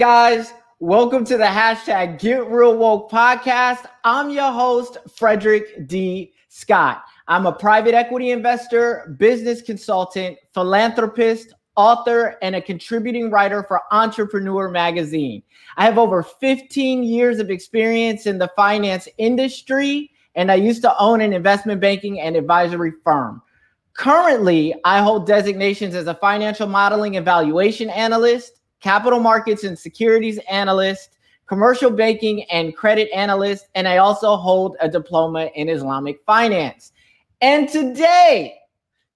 Guys, welcome to the hashtag Get Real Woke podcast. I'm your host, Frederick D. Scott. I'm a private equity investor, business consultant, philanthropist, author, and a contributing writer for Entrepreneur Magazine. I have over 15 years of experience in the finance industry, and I used to own an investment banking and advisory firm. Currently, I hold designations as a financial modeling and valuation analyst capital markets and securities analyst, commercial banking and credit analyst, and I also hold a diploma in Islamic finance. And today,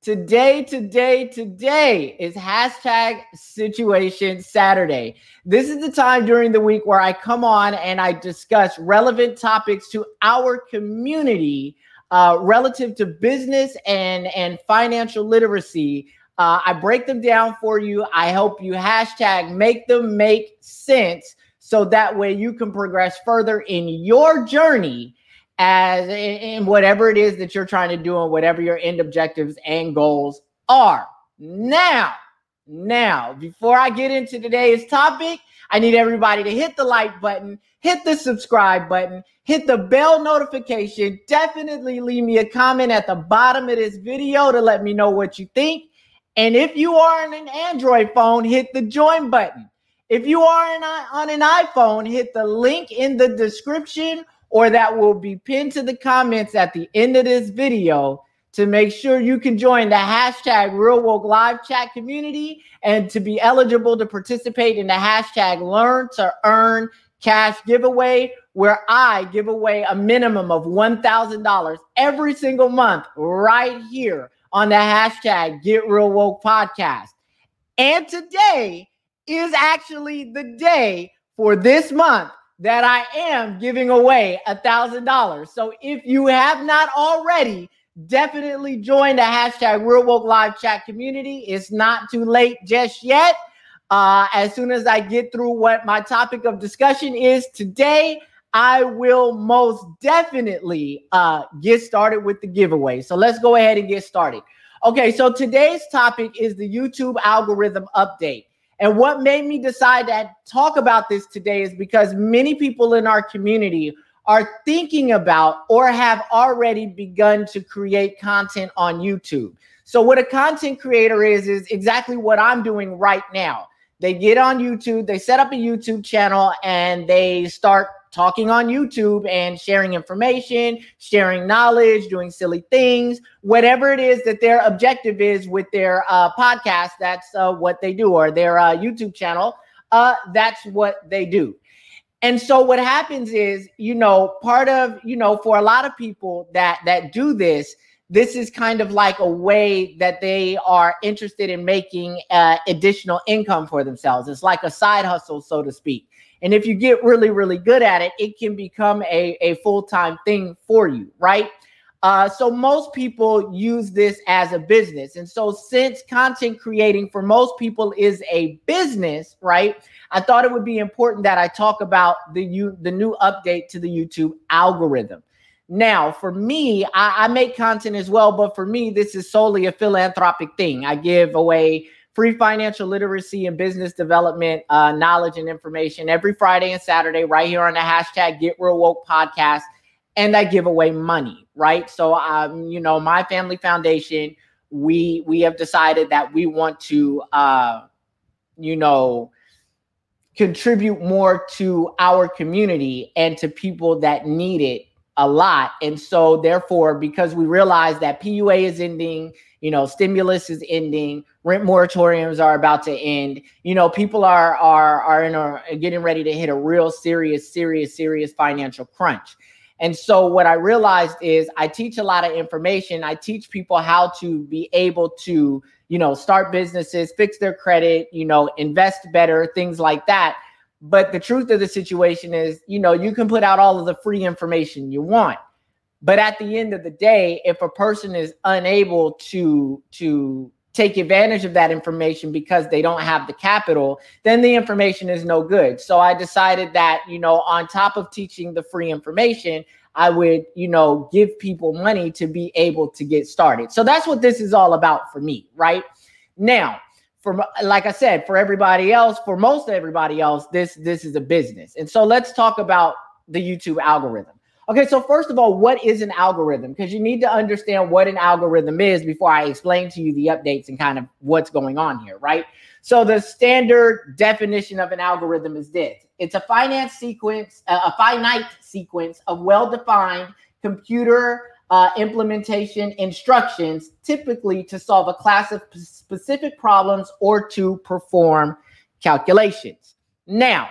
today, today, today is hashtag situation Saturday. This is the time during the week where I come on and I discuss relevant topics to our community uh, relative to business and, and financial literacy uh, I break them down for you. I help you hashtag make them make sense so that way you can progress further in your journey as in, whatever it is that you're trying to do and whatever your end objectives and goals are. Now, now, before I get into today's topic, I need everybody to hit the like button, hit the subscribe button, hit the bell notification. Definitely leave me a comment at the bottom of this video to let me know what you think. And if you are on an Android phone, hit the join button. If you are on an iPhone, hit the link in the description or that will be pinned to the comments at the end of this video to make sure you can join the hashtag Real Woke Live Chat community and to be eligible to participate in the hashtag Learn to Earn Cash giveaway, where I give away a minimum of $1,000 every single month right here on the hashtag Get Real Woke podcast. And today is actually the day for this month that I am giving away a thousand dollars. So if you have not already, definitely join the hashtag Real Woke Live Chat community. It's not too late just yet. Uh, as soon as I get through what my topic of discussion is today, I will most definitely uh, get started with the giveaway. So let's go ahead and get started. Okay, so today's topic is the YouTube algorithm update. And what made me decide to talk about this today is because many people in our community are thinking about or have already begun to create content on YouTube. So, what a content creator is, is exactly what I'm doing right now. They get on YouTube, they set up a YouTube channel, and they start talking on YouTube and sharing information, sharing knowledge, doing silly things, whatever it is that their objective is with their uh, podcast, that's uh, what they do, or their uh, YouTube channel, uh, that's what they do. And so what happens is, you know, part of, you know, for a lot of people that that do this, this is kind of like a way that they are interested in making uh, additional income for themselves. It's like a side hustle, so to speak. And if you get really, really good at it, it can become a, a full time thing for you, right? Uh, so most people use this as a business. And so since content creating for most people is a business, right? I thought it would be important that I talk about the you the new update to the YouTube algorithm. Now, for me, I, I make content as well, but for me, this is solely a philanthropic thing. I give away free financial literacy and business development uh, knowledge and information every Friday and Saturday right here on the hashtag Get Real Woke podcast. And I give away money, right? So, um, you know, my family foundation, we we have decided that we want to, uh, you know, contribute more to our community and to people that need it a lot. And so, therefore, because we realize that PUA is ending, you know, stimulus is ending, rent moratoriums are about to end. You know, people are are are in a getting ready to hit a real serious, serious, serious financial crunch. And so, what I realized is I teach a lot of information. I teach people how to be able to, you know, start businesses, fix their credit, you know, invest better, things like that but the truth of the situation is, you know, you can put out all of the free information you want. But at the end of the day, if a person is unable to to take advantage of that information because they don't have the capital, then the information is no good. So I decided that, you know, on top of teaching the free information, I would, you know, give people money to be able to get started. So that's what this is all about for me, right? Now, for like I said, for everybody else, for most everybody else, this this is a business. And so let's talk about the YouTube algorithm. Okay, so first of all, what is an algorithm? Because you need to understand what an algorithm is before I explain to you the updates and kind of what's going on here, right? So the standard definition of an algorithm is this: it's a finite sequence, a finite sequence of well-defined computer uh, implementation instructions, typically to solve a class of specific problems or to perform calculations. Now,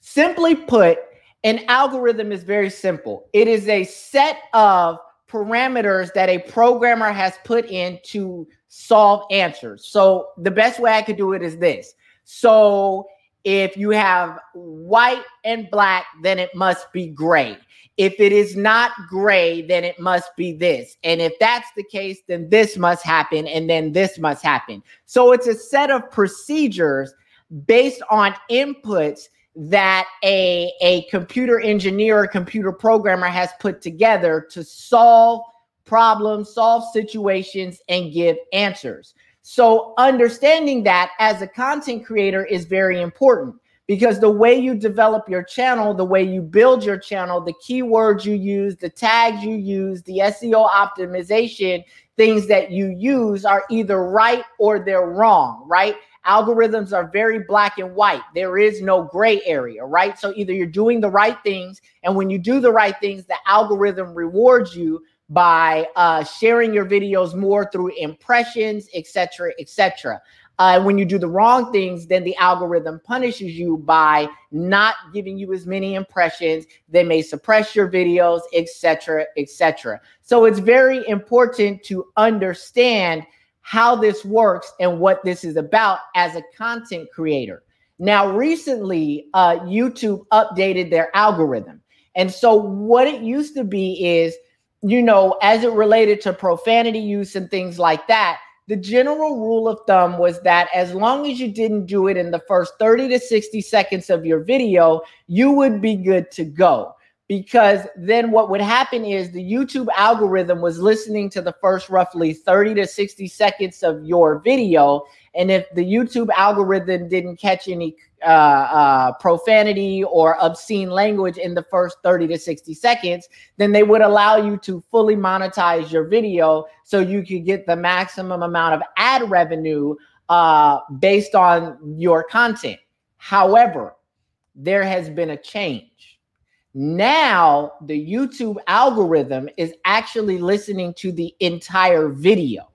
simply put, an algorithm is very simple. It is a set of parameters that a programmer has put in to solve answers. So the best way I could do it is this. So if you have white and black, then it must be gray. If it is not gray, then it must be this. And if that's the case, then this must happen and then this must happen. So it's a set of procedures based on inputs that a, a computer engineer or computer programmer has put together to solve problems, solve situations, and give answers. So, understanding that as a content creator is very important because the way you develop your channel, the way you build your channel, the keywords you use, the tags you use, the SEO optimization, things that you use are either right or they're wrong, right? Algorithms are very black and white. There is no gray area, right? So either you're doing the right things, and when you do the right things, the algorithm rewards you by uh, sharing your videos more through impressions, etc., etc. Uh, when you do the wrong things, then the algorithm punishes you by not giving you as many impressions. They may suppress your videos, etc., etc. So it's very important to understand how this works and what this is about as a content creator. Now, recently, uh, YouTube updated their algorithm. And so, what it used to be is, you know, as it related to profanity use and things like that, the general rule of thumb was that as long as you didn't do it in the first 30 to 60 seconds of your video, you would be good to go because then what would happen is the YouTube algorithm was listening to the first roughly 30 to 60 seconds of your video. And if the YouTube algorithm didn't catch any uh, uh, profanity or obscene language in the first 30 to 60 seconds, then they would allow you to fully monetize your video so you could get the maximum amount of ad revenue uh, based on your content. However, there has been a change now, the YouTube algorithm is actually listening to the entire video.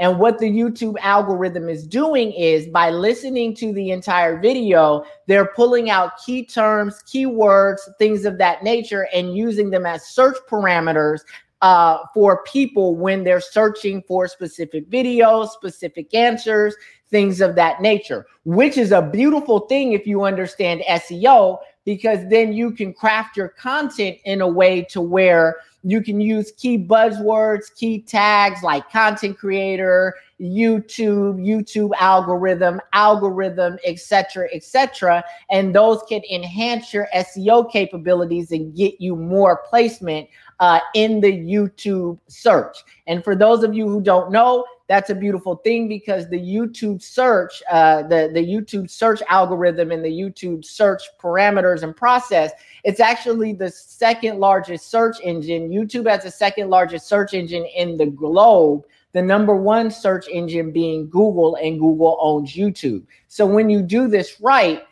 And what the YouTube algorithm is doing is by listening to the entire video, they're pulling out key terms, keywords, things of that nature, and using them as search parameters uh, for people when they're searching for specific videos, specific answers, things of that nature, which is a beautiful thing if you understand SEO because then you can craft your content in a way to where you can use key buzzwords, key tags like content creator, YouTube, YouTube algorithm, algorithm, etc., etc., and those can enhance your SEO capabilities and get you more placement uh, in the YouTube search. And for those of you who don't know, that's a beautiful thing because the YouTube search, uh, the, the YouTube search algorithm and the YouTube search parameters and process, it's actually the second largest search engine. YouTube has the second largest search engine in the globe. The number one search engine being Google, and Google owns YouTube. So when you do this right,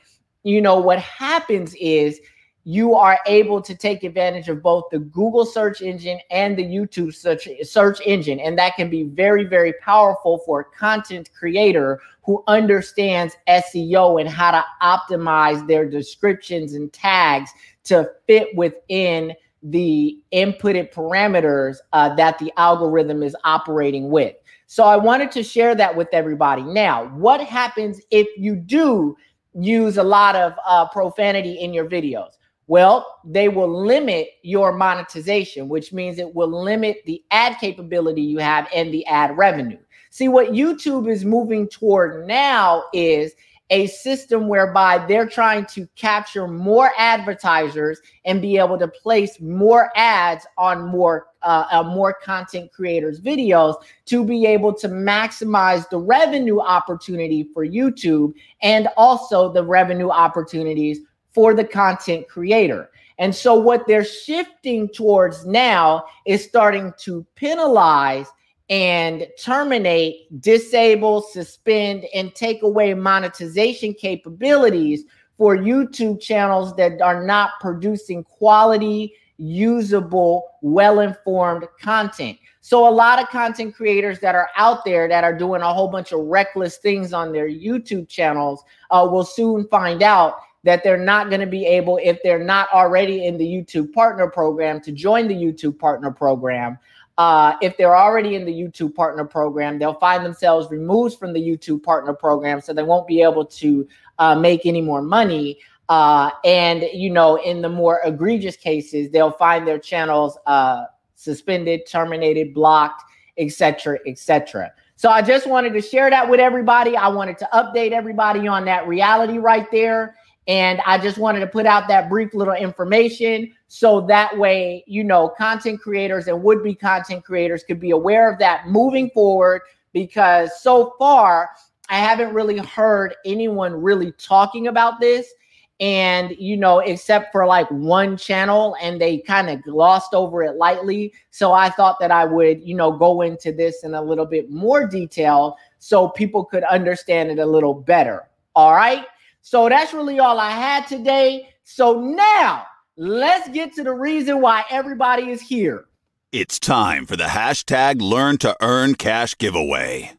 you know what happens is you are able to take advantage of both the Google search engine and the YouTube search, search engine. And that can be very, very powerful for a content creator who understands SEO and how to optimize their descriptions and tags to fit within the inputted parameters uh, that the algorithm is operating with. So I wanted to share that with everybody. Now, what happens if you do use a lot of uh, profanity in your videos? Well, they will limit your monetization, which means it will limit the ad capability you have and the ad revenue. See, what YouTube is moving toward now is a system whereby they're trying to capture more advertisers and be able to place more ads on more uh, uh, more content creators' videos to be able to maximize the revenue opportunity for YouTube and also the revenue opportunities for the content creator. And so, what they're shifting towards now is starting to penalize and terminate, disable, suspend, and take away monetization capabilities for YouTube channels that are not producing quality, usable, well informed content. So, a lot of content creators that are out there that are doing a whole bunch of reckless things on their YouTube channels uh, will soon find out that they're not going to be able, if they're not already in the YouTube partner program, to join the YouTube partner program. Uh, if they're already in the YouTube partner program, they'll find themselves removed from the YouTube partner program, so they won't be able to uh, make any more money. Uh, and you know, in the more egregious cases, they'll find their channels uh, suspended, terminated, blocked, etc., etc. So I just wanted to share that with everybody. I wanted to update everybody on that reality right there. And I just wanted to put out that brief little information so that way, you know, content creators and would be content creators could be aware of that moving forward. Because so far, I haven't really heard anyone really talking about this. And, you know, except for like one channel, and they kind of glossed over it lightly. So I thought that I would, you know, go into this in a little bit more detail so people could understand it a little better. All right. So that's really all I had today. So now let's get to the reason why everybody is here. It's time for the hashtag learn to earn cash giveaway.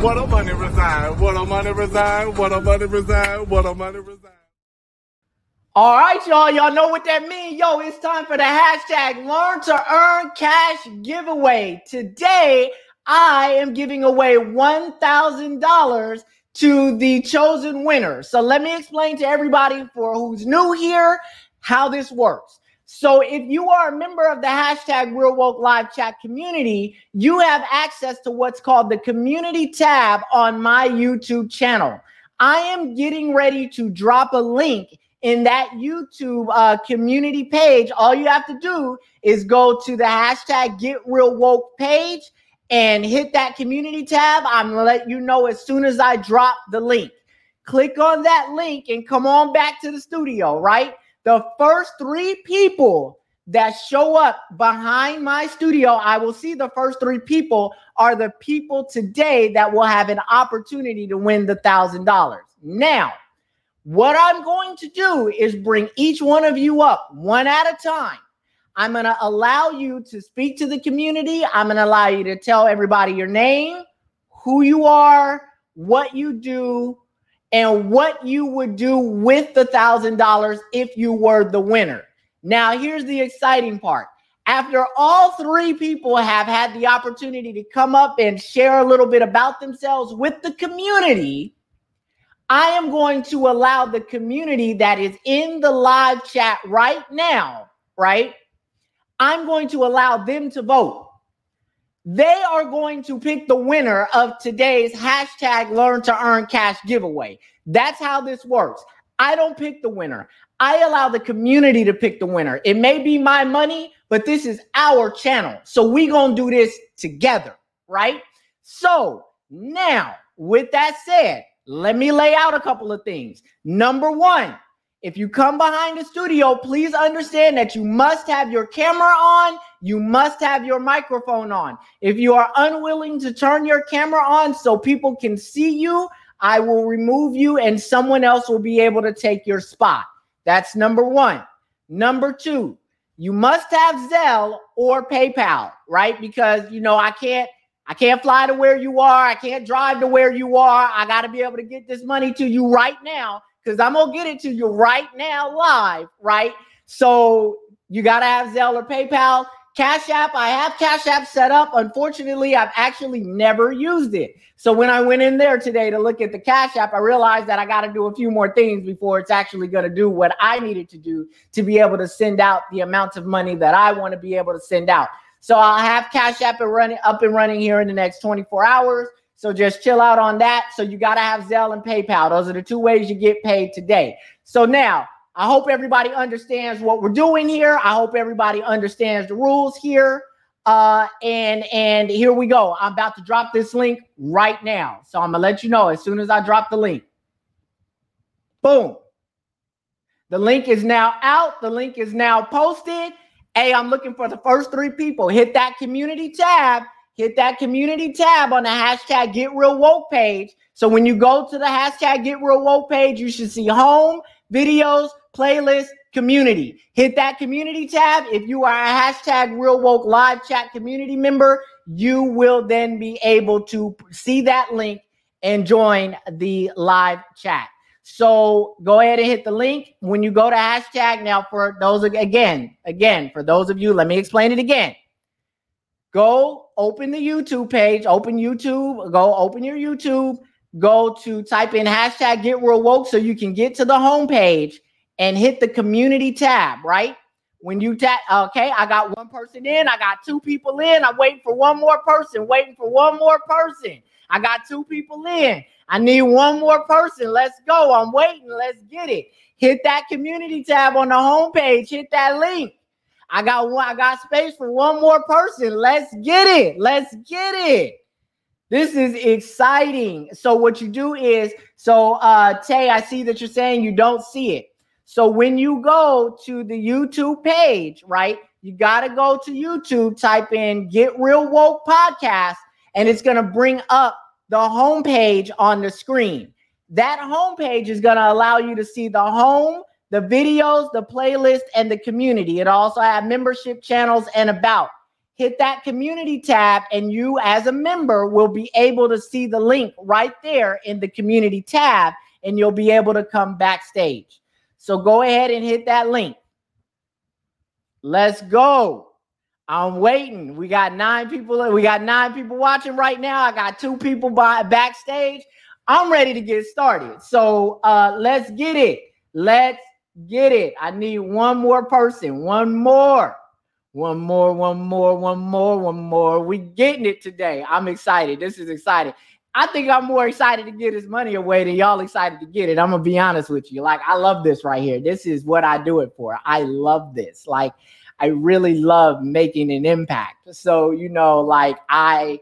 What a money reside, what a money reside, what a money reside, what a money reside. All right, y'all. Y'all know what that means. Yo, it's time for the hashtag learn to earn cash giveaway. Today, I am giving away $1,000 to the chosen winner. So let me explain to everybody for who's new here how this works. So if you are a member of the hashtag Real Woke Live Chat community, you have access to what's called the community tab on my YouTube channel. I am getting ready to drop a link in that YouTube uh, community page. All you have to do is go to the hashtag Get Real Woke page and hit that community tab. I'm gonna let you know as soon as I drop the link. Click on that link and come on back to the studio, right? The first three people that show up behind my studio, I will see the first three people are the people today that will have an opportunity to win the thousand dollars. Now, what I'm going to do is bring each one of you up one at a time I'm going to allow you to speak to the community. I'm going to allow you to tell everybody your name, who you are, what you do, and what you would do with the thousand dollars if you were the winner. Now, here's the exciting part. After all three people have had the opportunity to come up and share a little bit about themselves with the community, I am going to allow the community that is in the live chat right now, right? I'm going to allow them to vote. They are going to pick the winner of today's hashtag learn to earn cash giveaway. That's how this works. I don't pick the winner. I allow the community to pick the winner. It may be my money, but this is our channel. So we going to do this together, right? So now, with that said, let me lay out a couple of things. Number one, if you come behind the studio, please understand that you must have your camera on. You must have your microphone on. If you are unwilling to turn your camera on so people can see you, I will remove you and someone else will be able to take your spot. That's number one. Number two, you must have Zelle or PayPal, right? Because you know I can't I can't fly to where you are. I can't drive to where you are. I got to be able to get this money to you right now because I'm gonna get it to you right now live, right? So you gotta have Zelle or PayPal. Cash App, I have Cash App set up. Unfortunately, I've actually never used it. So when I went in there today to look at the Cash App, I realized that I got to do a few more things before it's actually going to do what I needed to do to be able to send out the amount of money that I want to be able to send out. So I'll have Cash App and running up and running here in the next 24 hours. So just chill out on that. So you got to have Zelle and PayPal. Those are the two ways you get paid today. So now I hope everybody understands what we're doing here. I hope everybody understands the rules here. Uh, and and here we go. I'm about to drop this link right now. So I'm gonna let you know as soon as I drop the link. Boom. The link is now out. The link is now posted. Hey, I'm looking for the first three people. Hit that community tab. Hit that community tab on the hashtag Get Real Woke page. So when you go to the hashtag Get Real Woke page, you should see home, videos, playlist, community. Hit that community tab. If you are a hashtag Real Woke live chat community member, you will then be able to see that link and join the live chat. So go ahead and hit the link when you go to hashtag. Now, for those again, again, for those of you, let me explain it again. Go open the YouTube page, open YouTube, go open your YouTube, go to type in hashtag get real woke so you can get to the home page and hit the community tab, right? When you tap, okay, I got one person in, I got two people in, I'm waiting for one more person, waiting for one more person. I got two people in. I need one more person. Let's go. I'm waiting. Let's get it. Hit that community tab on the homepage. Hit that link. I got one, I got space for one more person. Let's get it. Let's get it. This is exciting. So what you do is so uh Tay, I see that you're saying you don't see it. So when you go to the YouTube page, right, you got to go to YouTube, type in Get Real Woke Podcast, and it's going to bring up the homepage on the screen. That homepage is going to allow you to see the home, the videos, the playlist, and the community. It also have membership channels and about. Hit that community tab, and you, as a member, will be able to see the link right there in the community tab, and you'll be able to come backstage. So go ahead and hit that link. Let's go. I'm waiting. We got nine people. We got nine people watching right now. I got two people by backstage. I'm ready to get started. So uh, let's get it. Let's get it. I need one more person. One more. One more, one more, one more, one more. We getting it today. I'm excited. This is exciting. I think I'm more excited to get his money away than y'all excited to get it. I'm gonna be honest with you. Like, I love this right here. This is what I do it for. I love this. Like, I really love making an impact. So, you know, like I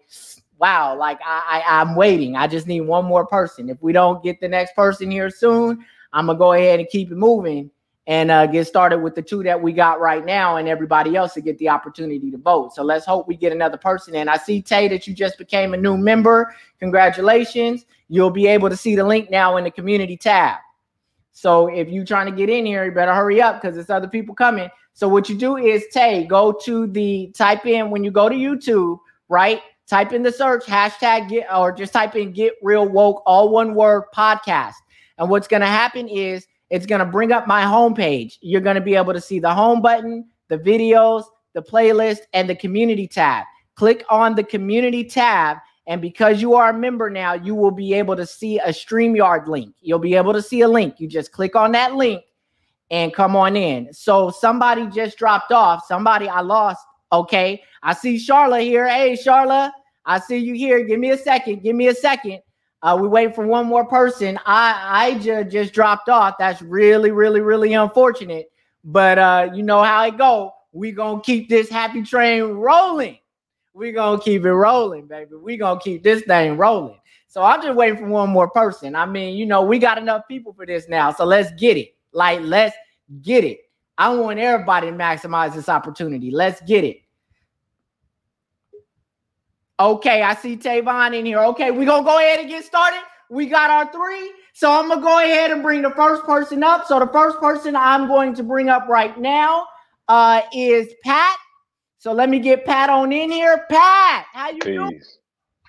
wow, like I, I I'm waiting. I just need one more person. If we don't get the next person here soon, I'm gonna go ahead and keep it moving and uh, get started with the two that we got right now, and everybody else to get the opportunity to vote. So let's hope we get another person in. I see Tay that you just became a new member. Congratulations! You'll be able to see the link now in the community tab. So if you're trying to get in here, you better hurry up because there's other people coming. So what you do is Tay, go to the type in when you go to YouTube, right? Type in the search hashtag get or just type in get real woke, all one word podcast. And what's gonna happen is it's going to bring up my homepage. You're going to be able to see the home button, the videos, the playlist, and the community tab. Click on the community tab. And because you are a member now, you will be able to see a StreamYard link. You'll be able to see a link. You just click on that link and come on in. So somebody just dropped off. Somebody I lost. Okay. I see Charla here. Hey, Charla, I see you here. Give me a second. Give me a second. Uh, we wait for one more person. I I just just dropped off. That's really really really unfortunate. But uh, you know how it go. We gonna keep this happy train rolling. We gonna keep it rolling, baby. We gonna keep this thing rolling. So I'm just waiting for one more person. I mean, you know, we got enough people for this now. So let's get it. Like, let's get it. I want everybody to maximize this opportunity. Let's get it. Okay, I see Tavon in here. Okay, we're gonna go ahead and get started. We got our three. So I'm gonna go ahead and bring the first person up. So the first person I'm going to bring up right now uh, is Pat. So let me get Pat on in here. Pat, how you Peace. doing?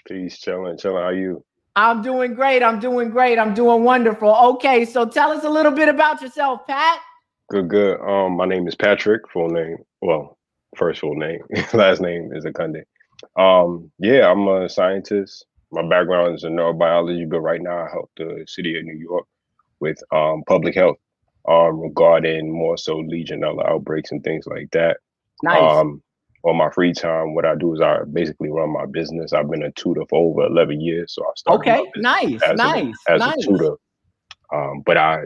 Peace, chilling, chilling. How you? I'm doing great. I'm doing great. I'm doing wonderful. Okay, so tell us a little bit about yourself, Pat. Good, good. Um, my name is Patrick. Full name. Well, first full name. Last name is Akunde. Um, yeah, I'm a scientist. My background is in neurobiology, but right now I help the city of New York with um, public health um, regarding more so Legionella outbreaks and things like that. Nice. Um, on my free time, what I do is I basically run my business. I've been a tutor for over 11 years, so I started. okay, nice, as a- nice, as nice. a tutor. Um, but I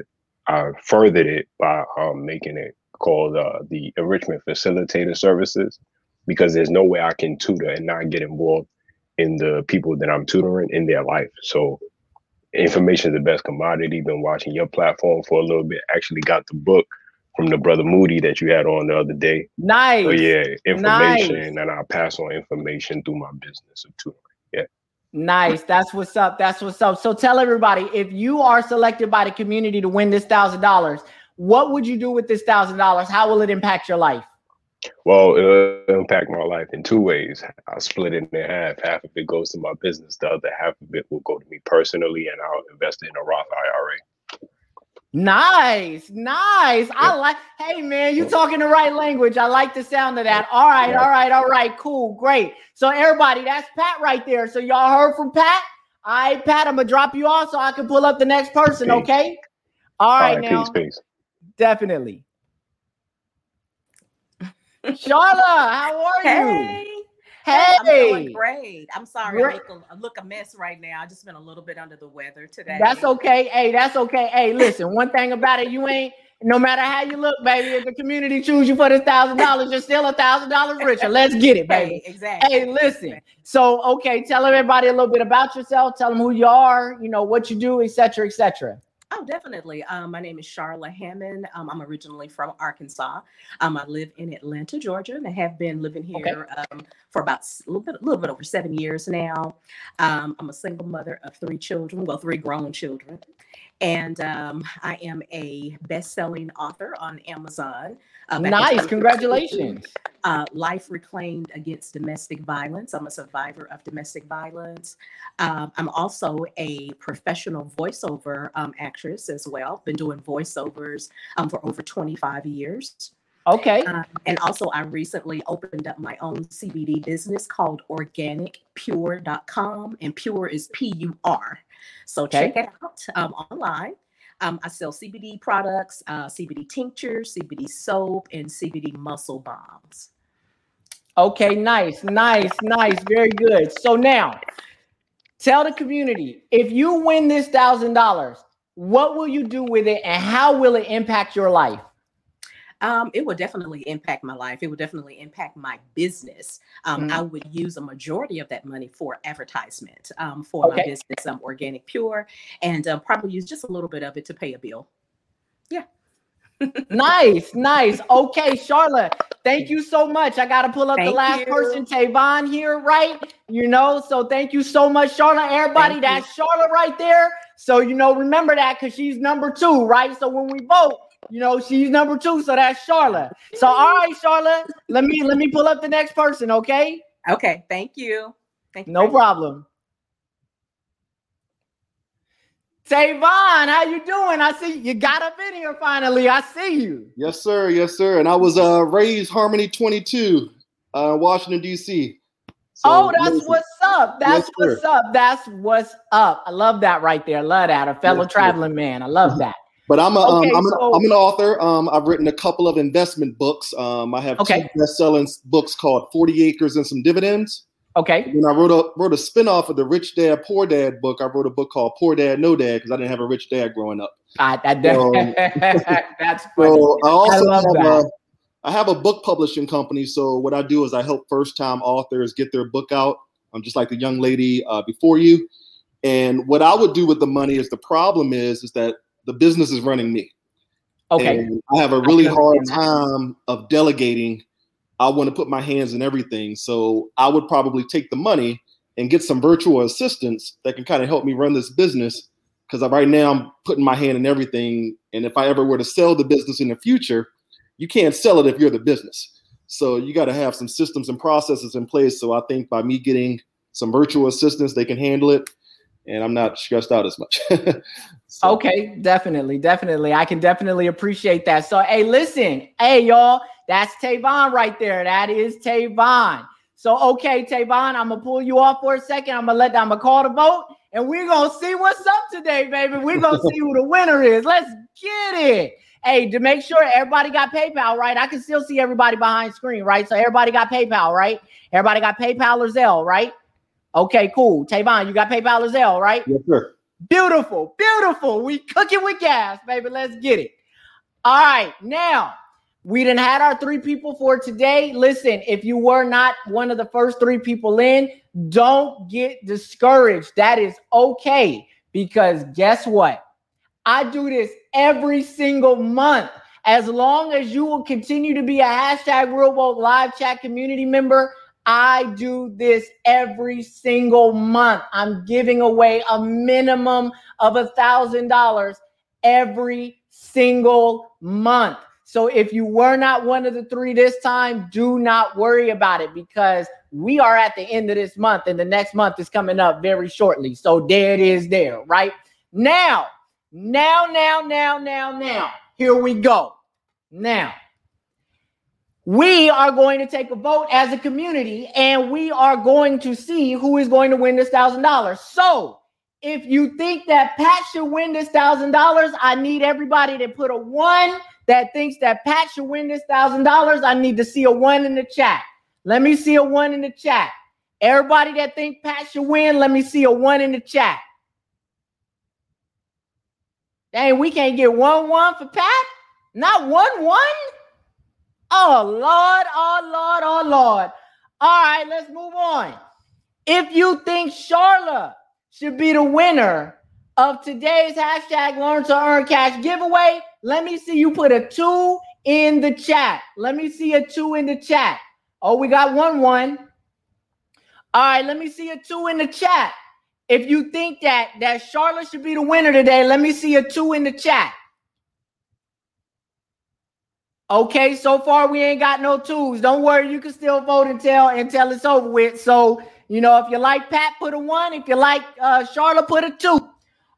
I furthered it by um, making it called uh, the Enrichment Facilitator Services because there's no way I can tutor and not get involved in the people that I'm tutoring in their life. So information is the best commodity. Been watching your platform for a little bit. Actually got the book from the brother Moody that you had on the other day. Nice. So yeah, information Nice. and I pass on information through my business of tutoring. Yeah. Nice. That's what's up. That's what's up. So tell everybody if you are selected by the community to win this thousand dollars, what would you do with this thousand dollars? How will it impact your life? Well, it'll impact my life in two ways. I'll split it in half. Half of it goes to my business. The other half of it will go to me personally, and I'll invest it in a Roth IRA. Nice, nice. I like. Hey, man, you talking the right language. I like the sound of that. All right, Yeah. all right, all right. Cool, great. So everybody, that's Pat right there. So y'all heard from Pat. All right, Pat. I'm gonna drop you off so I can pull up the next person. Okay. All All right, right, now peace, peace. definitely. Charla, how are you? Hey. Hey. I'm doing great. I'm sorry. I look, a, I look a mess right now. I just been a little bit under the weather today. That's okay. Hey, that's okay. Hey, listen, one thing about it, you ain't no matter how you look, baby. If the community choose you for this thousand dollars, you're still a thousand dollars richer. Let's get it, baby. Hey, exactly. Hey, listen. So, okay, tell everybody a little bit about yourself. Tell them who you are, you know, what you do, etc., etc. Oh, definitely. Um, my name is Charla Hammond. Um, I'm originally from Arkansas. Um, I live in Atlanta, Georgia, and I have been living Okay. here um, for about a little bit, a little bit over seven years now. Um, I'm a single mother of three children, well, three grown children, and um, I am a best-selling author on Amazon. In Nice, congratulations. uh, Life Reclaimed Against Domestic Violence. I'm a survivor of domestic violence. Um, I'm also a professional voiceover um, actress as well. Been doing voiceovers um, for over 25 years. Okay, Um, and also, I recently opened up my own CBD business called organicpure.com, and pure is P U R. So Okay. check it out um, online. Um, I sell CBD products, uh, CBD tinctures, CBD soap, and CBD muscle bombs. okay, nice, nice, nice, very good. So now, tell the community if you win this thousand dollars, what will you do with it, and how will it impact your life? Um, it would definitely impact my life. It would definitely impact my business. Um, Mhm. I would use a majority of that money for advertisement um, for my business, um, Organic Pure, and um, probably use just a little bit of it to pay a bill. Yeah. nice, nice. Okay, Charlotte, thank you so much. I got to pull up the last you. person, Tavon, here, right? You know, so thank you so much, Charlotte. Everybody, Thank that's Charlotte right there. So, you know, remember that because she's number two, right? So when we vote, you know, she's number two. So that's Charlotte. So, all right, Charlotte, let me let me pull up the next person, okay? Okay, thank you. Thank you. No very much. problem. Tavon, how you doing? I see you got up in here finally. I see you. Yes, sir. Yes, sir. And I was uh, raised Harmony 22, uh, Washington D.C. So, oh, that's listen, what's up. That's Yes, sir. what's up. That's what's up. I love that right there. I Love that. A fellow Yes, sir. traveling man. I love that. But I'm a, Okay, um, I'm, an, I'm an author. Um, I've written a couple of investment books. Um, I have Okay. two best-selling books called 40 Acres and Some Dividends. Okay. When I wrote a wrote a spin-off of the Rich Dad Poor Dad book, I wrote a book called Poor Dad No Dad because I didn't have a rich dad growing up. I, that, So- that's funny. So I also love have that. a, I have a book publishing company. So what I do is I help first time authors get their book out. I'm just like the young lady uh, before you. And what I would do with the money is the problem is is that the business is running me. Okay. And I have a really hard time of delegating. I want to put my hands in everything. So I would probably take the money and get some virtual assistants that can kind of help me run this business. Because right now I'm putting my hand in everything. And if I ever were to sell the business in the future, you can't sell it if you're the business. So you got to have some systems and processes in place. So I think by me getting some virtual assistants, they can handle it. And I'm not stressed out as much. So- Okay, definitely, definitely. I can definitely appreciate that. So, hey, listen, hey, y'all, that's Tavon right there. That is Tavon. So, okay, Tavon, I'm gonna pull you off for a second. I'm gonna let I'm gonna call the vote, and we're gonna see what's up today, baby. We're gonna see who the winner is. Let's get it. Hey, to make sure everybody got PayPal, right? I can still see everybody behind screen, right? So everybody got PayPal, right? Everybody got PayPal or Zelle, right? Okay, cool. Tavon, you got PayPal or Zelle, right? yes, sir. Beautiful, beautiful. We cooking with gas, baby. Let's get it. All right, now we didn't had our three people for today. Listen, if you were not one of the first three people in, don't get discouraged. That is okay because guess what? I do this every single month. As long as you will continue to be a hashtag Real Woke live chat community member, I do this every single month. I'm giving away a minimum of a thousand dollars every single month. So if you were not one of the three this time, do not worry about it because we are at the end of this month and the next month is coming up very shortly. So there it is there, right? Now, now, now, now, now, now, here we go. Now, we are going to take a vote as a community and we are going to see who is going to win this thousand dollars. So if you think that Pat should win this thousand dollars, I need everybody to put a one that thinks that Pat should win this thousand dollars. I need to see a one in the chat. Let me see a one in the chat. Everybody that think Pat should win, let me see a one in the chat. Dang, we can't get one one for Pat? Not one one? Oh Lord, oh Lord, oh Lord. All right, let's move on. If you think Charlotte should be the winner of today's hashtag learn to earn cash giveaway, let me see you put a two in the chat. Let me see a two in the chat. Oh, we got one one. All right, let me see a two in the chat. If you think that that Charlotte should be the winner today, let me see a two in the chat. Okay, so far we ain't got no twos. Don't worry, you can still vote until until it's over with. So you know, if you like Pat, put a one. If you like uh, Charlotte, put a two.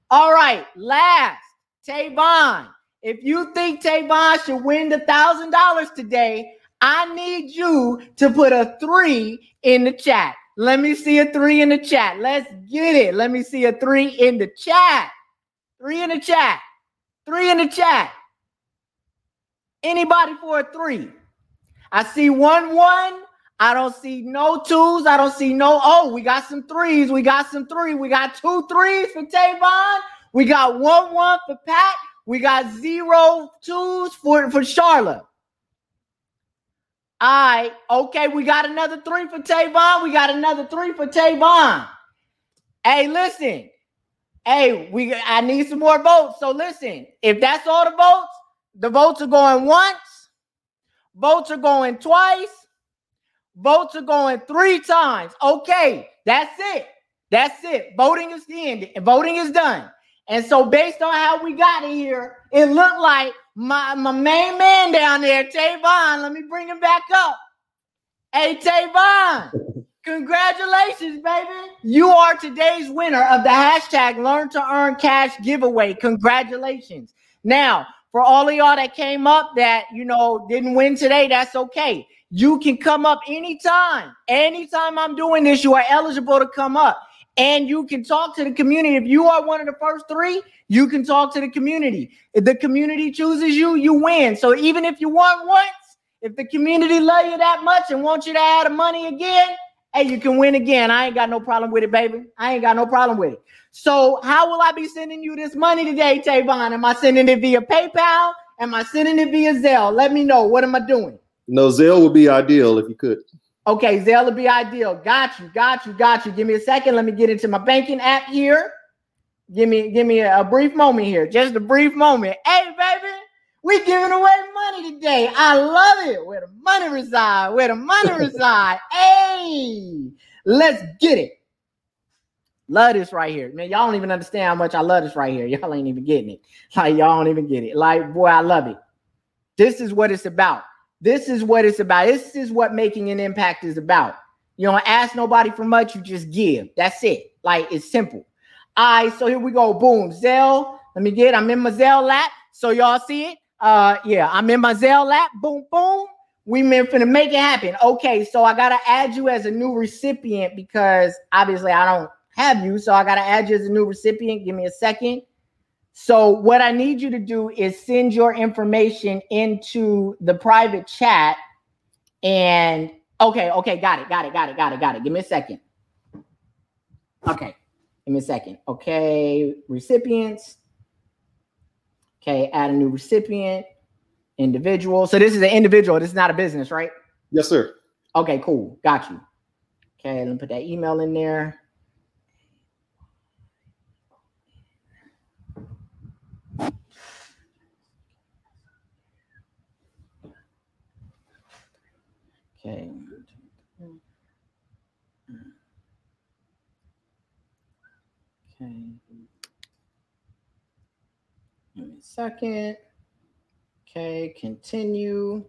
All right, last Tavon. If you think Tavon should win the thousand dollars today, I need you to put a three in the chat. Let me see a three in the chat. Let's get it. Let me see a three in the chat. Three in the chat. Three in the chat. Anybody for a three? I see one one. I don't see no twos. I don't see no. Oh, we got some threes. We got some three. We got two threes for Tavon. We got one one for Pat. We got zero twos for, for Charlotte. All right. Okay, we got another three for Tavon. We got another three for Tavon. Hey, listen. Hey, we I need some more votes. So listen, if that's all the votes, the votes are going once, votes are going twice, Votes are going three times. Okay, that's it. That's it. Voting is the end. Voting is done. And so, based on how we got here, it looked like my, my main man down there, Tavon. Let me bring him back up. Hey, Tavon, congratulations, baby. You are today's winner of the hashtag Learn to Earn Cash giveaway. Congratulations. Now, for all of y'all that came up that, you know, didn't win today, that's okay. You can come up anytime. Anytime I'm doing this, you are eligible to come up and you can talk to the community. If you are one of the first three, you can talk to the community. If the community chooses you, you win. So even if you won once, if the community love you that much and want you to add money again, hey, you can win again. I ain't got no problem with it, baby. I ain't got no problem with it. So how will I be sending you this money today, Tavon? Am I sending it via PayPal? Am I sending it via Zelle? Let me know. What am I doing? No, Zelle would be ideal if you could. Okay, Zelle would be ideal. Got you, got you, got you. Give me a second. Let me get into my banking app here. Give me, give me a, brief moment here. Just a brief moment. Hey, baby, we giving away money today. I love it. Where the money reside. Where the money reside. Hey, let's get it. Love this right here. Man, y'all don't even understand how much I love this right here. Y'all ain't even getting it. Like, y'all don't even get it. Like, boy, I love it. This is what it's about. This is what it's about. This is what making an impact is about. You don't ask nobody for much, you just give. That's it. Like it's simple. All right, so here we go. Boom. Zelle. Let me get. I'm in my Zelle lap. So y'all see it? Uh yeah, I'm in my Zelle lap. Boom, boom. We meant to make it happen. Okay, so I gotta add you as a new recipient because obviously I don't have you. So I gotta add you as a new recipient. Give me a second. So, what I need you to do is send your information into the private chat. And okay, okay, got it, got it, got it, got it, got it. Give me a second. Okay, give Give me a second. Okay, recipients. Okay, add a new recipient, individual. So this is an individual. This is not a business, right? Yes, sir. Okay, cool. Got you. Okay, let me put that email in there. Okay. Okay. Give me a second. Okay, continue.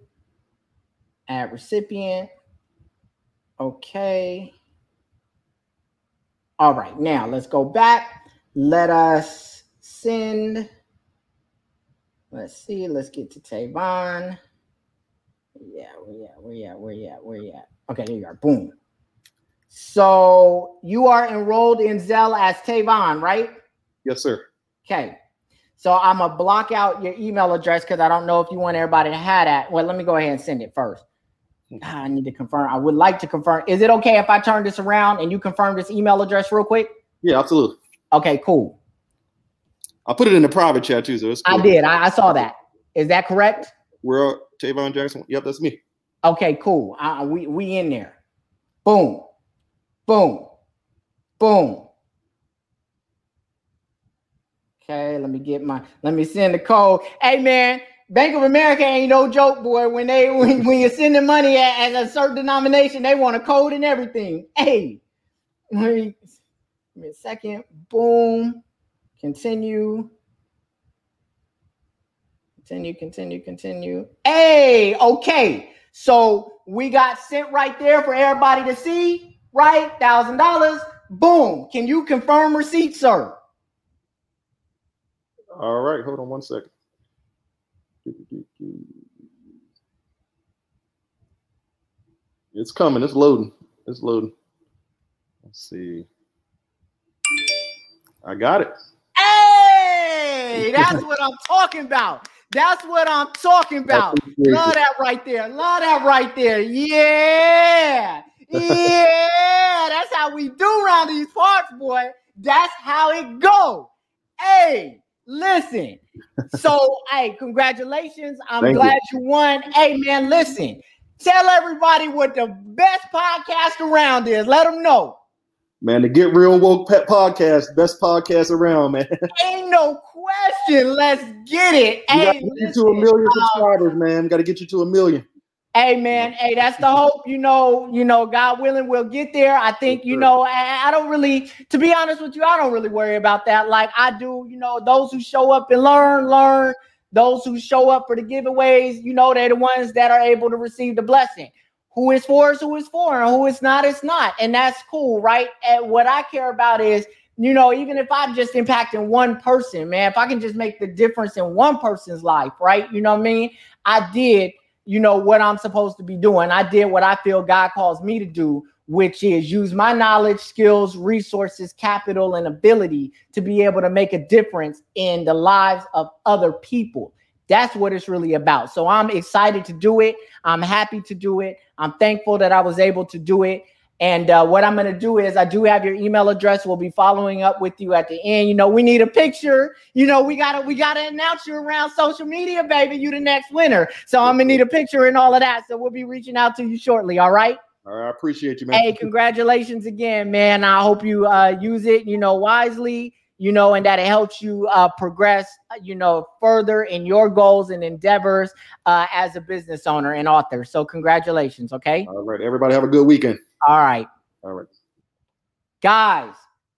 Add recipient. Okay. All right, now let's go back. Let us send. Let's see. Let's get to Tavon. Yeah, where you at? Where you at? Where you at? Where you at? Okay, there you are. Boom. So you are enrolled in Zelle as Tavon, right? Yes, sir. Okay. So I'm gonna block out your email address because I don't know if you want everybody to have that. Well, let me go ahead and send it first. Ah, I need to confirm. I would like to confirm. Is it okay if I turn this around and you confirm this email address real quick? Yeah, absolutely. Okay, cool. I put it in the private chat too, so it's I did. I, I saw that. Is that correct? We're Tavon Jackson. Yep, that's me. Okay, cool. Uh, we we in there. Boom, boom, boom. Okay, let me get my. Let me send the code. Hey man, Bank of America ain't no joke, boy. When they when, when you're sending money at, at a certain denomination, they want a code and everything. Hey, let me, give me a second. Boom. Continue. Continue, continue, continue. Hey, okay. So we got sent right there for everybody to see, right? Thousand dollars. Boom. Can you confirm receipt, sir? All right, hold on one second. It's coming. It's loading. It's loading. Let's see. I got it. Hey, that's what I'm talking about. That's what I'm talking about. Love that right there. Love that right there. Yeah. Yeah. That's how we do around these parts, boy. That's how it go. Hey, listen. So, hey, congratulations. I'm Thank you. glad you. won. Hey, man, listen. Tell everybody what the best podcast around is. Let them know. Man, the Get Real Woke Pet Podcast, best podcast around, man. Ain't no question. Let's get it. We gotta get you to a million subscribers, man. Got to get you to a million. Hey man, hey, that's the hope. You know, you know, God willing, we'll get there. I think, you know, I, I don't really, to be honest with you, I don't really worry about that. Like I do, you know, those who show up and learn, learn. Those who show up for the giveaways, you know, they're the ones that are able to receive the blessing. Who is for is who is for, and who is not is not, and that's cool, right? And what I care about is, you know, even if I'm just impacting one person, man, if I can just make the difference in one person's life, right? You know what I mean? I did you know what I'm supposed to be doing. I did what I feel God calls me to do, which is use my knowledge, skills, resources, capital, and ability to be able to make a difference in the lives of other people. That's what it's really about. So I'm excited to do it. I'm happy to do it. I'm thankful that I was able to do it. And uh, what I'm going to do is, I do have your email address. We'll be following up with you at the end. You know, we need a picture. You know, we gotta we gotta announce you around social media, baby. You the next winner. So I'm gonna need a picture and all of that. So we'll be reaching out to you shortly. All right. All right, I appreciate you, man. Hey, congratulations again, man. I hope you uh, use it, you know, wisely, you know, and that it helps you uh, progress, uh, you know, further in your goals and endeavors uh, as a business owner and author. So congratulations. Okay. All right, everybody have a good weekend. All right. All right. Guys,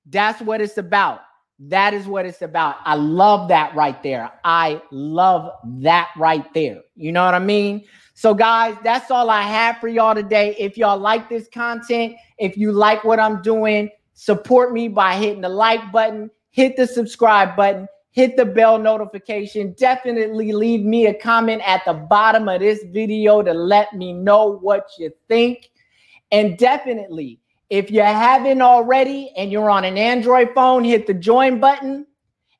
that's what it's about. That is what it's about. I love that right there. I love that right there. You know what I mean? So, guys, that's all I have for y'all today. If y'all like this content, if you like what I'm doing, support me by hitting the like button, hit the subscribe button, hit the bell notification. Definitely leave me a comment at the bottom of this video to let me know what you think. And definitely, if you haven't already and you're on an Android phone, hit the join button.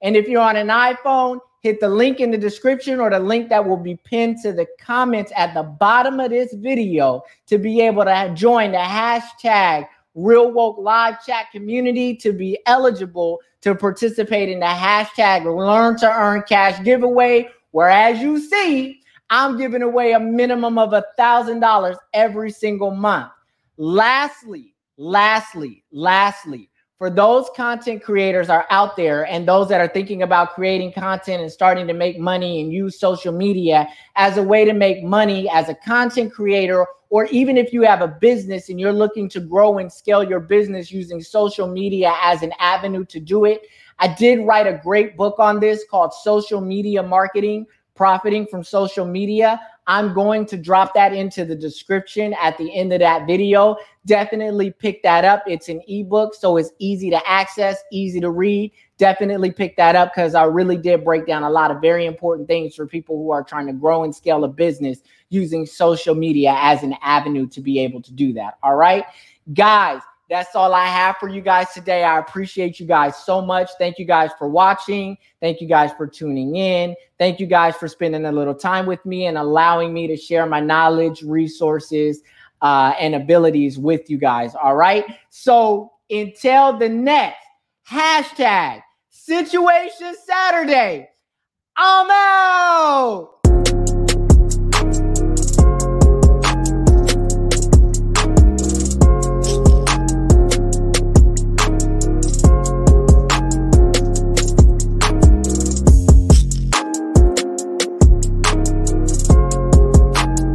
And if you're on an iPhone, hit the link in the description or the link that will be pinned to the comments at the bottom of this video to be able to join the hashtag Real Woke live chat community to be eligible to participate in the hashtag Learn to Earn Cash giveaway. Where, as you see, I'm giving away a minimum of a thousand dollars every single month. Lastly, lastly, lastly, for those content creators are out there and those that are thinking about creating content and starting to make money and use social media as a way to make money as a content creator or even if you have a business and you're looking to grow and scale your business using social media as an avenue to do it i did write a great book on this called social media marketing profiting from social media I'm going to drop that into the description at the end of that video. Definitely pick that up. It's an ebook, so it's easy to access, easy to read. Definitely pick that up because I really did break down a lot of very important things for people who are trying to grow and scale a business using social media as an avenue to be able to do that. All right, guys that's all I have for you guys today. I appreciate you guys so much. Thank you guys for watching. Thank you guys for tuning in. Thank you guys for spending a little time with me and allowing me to share my knowledge, resources, uh, and abilities with you guys. All right. So until the next hashtag situation Saturday, I'm out.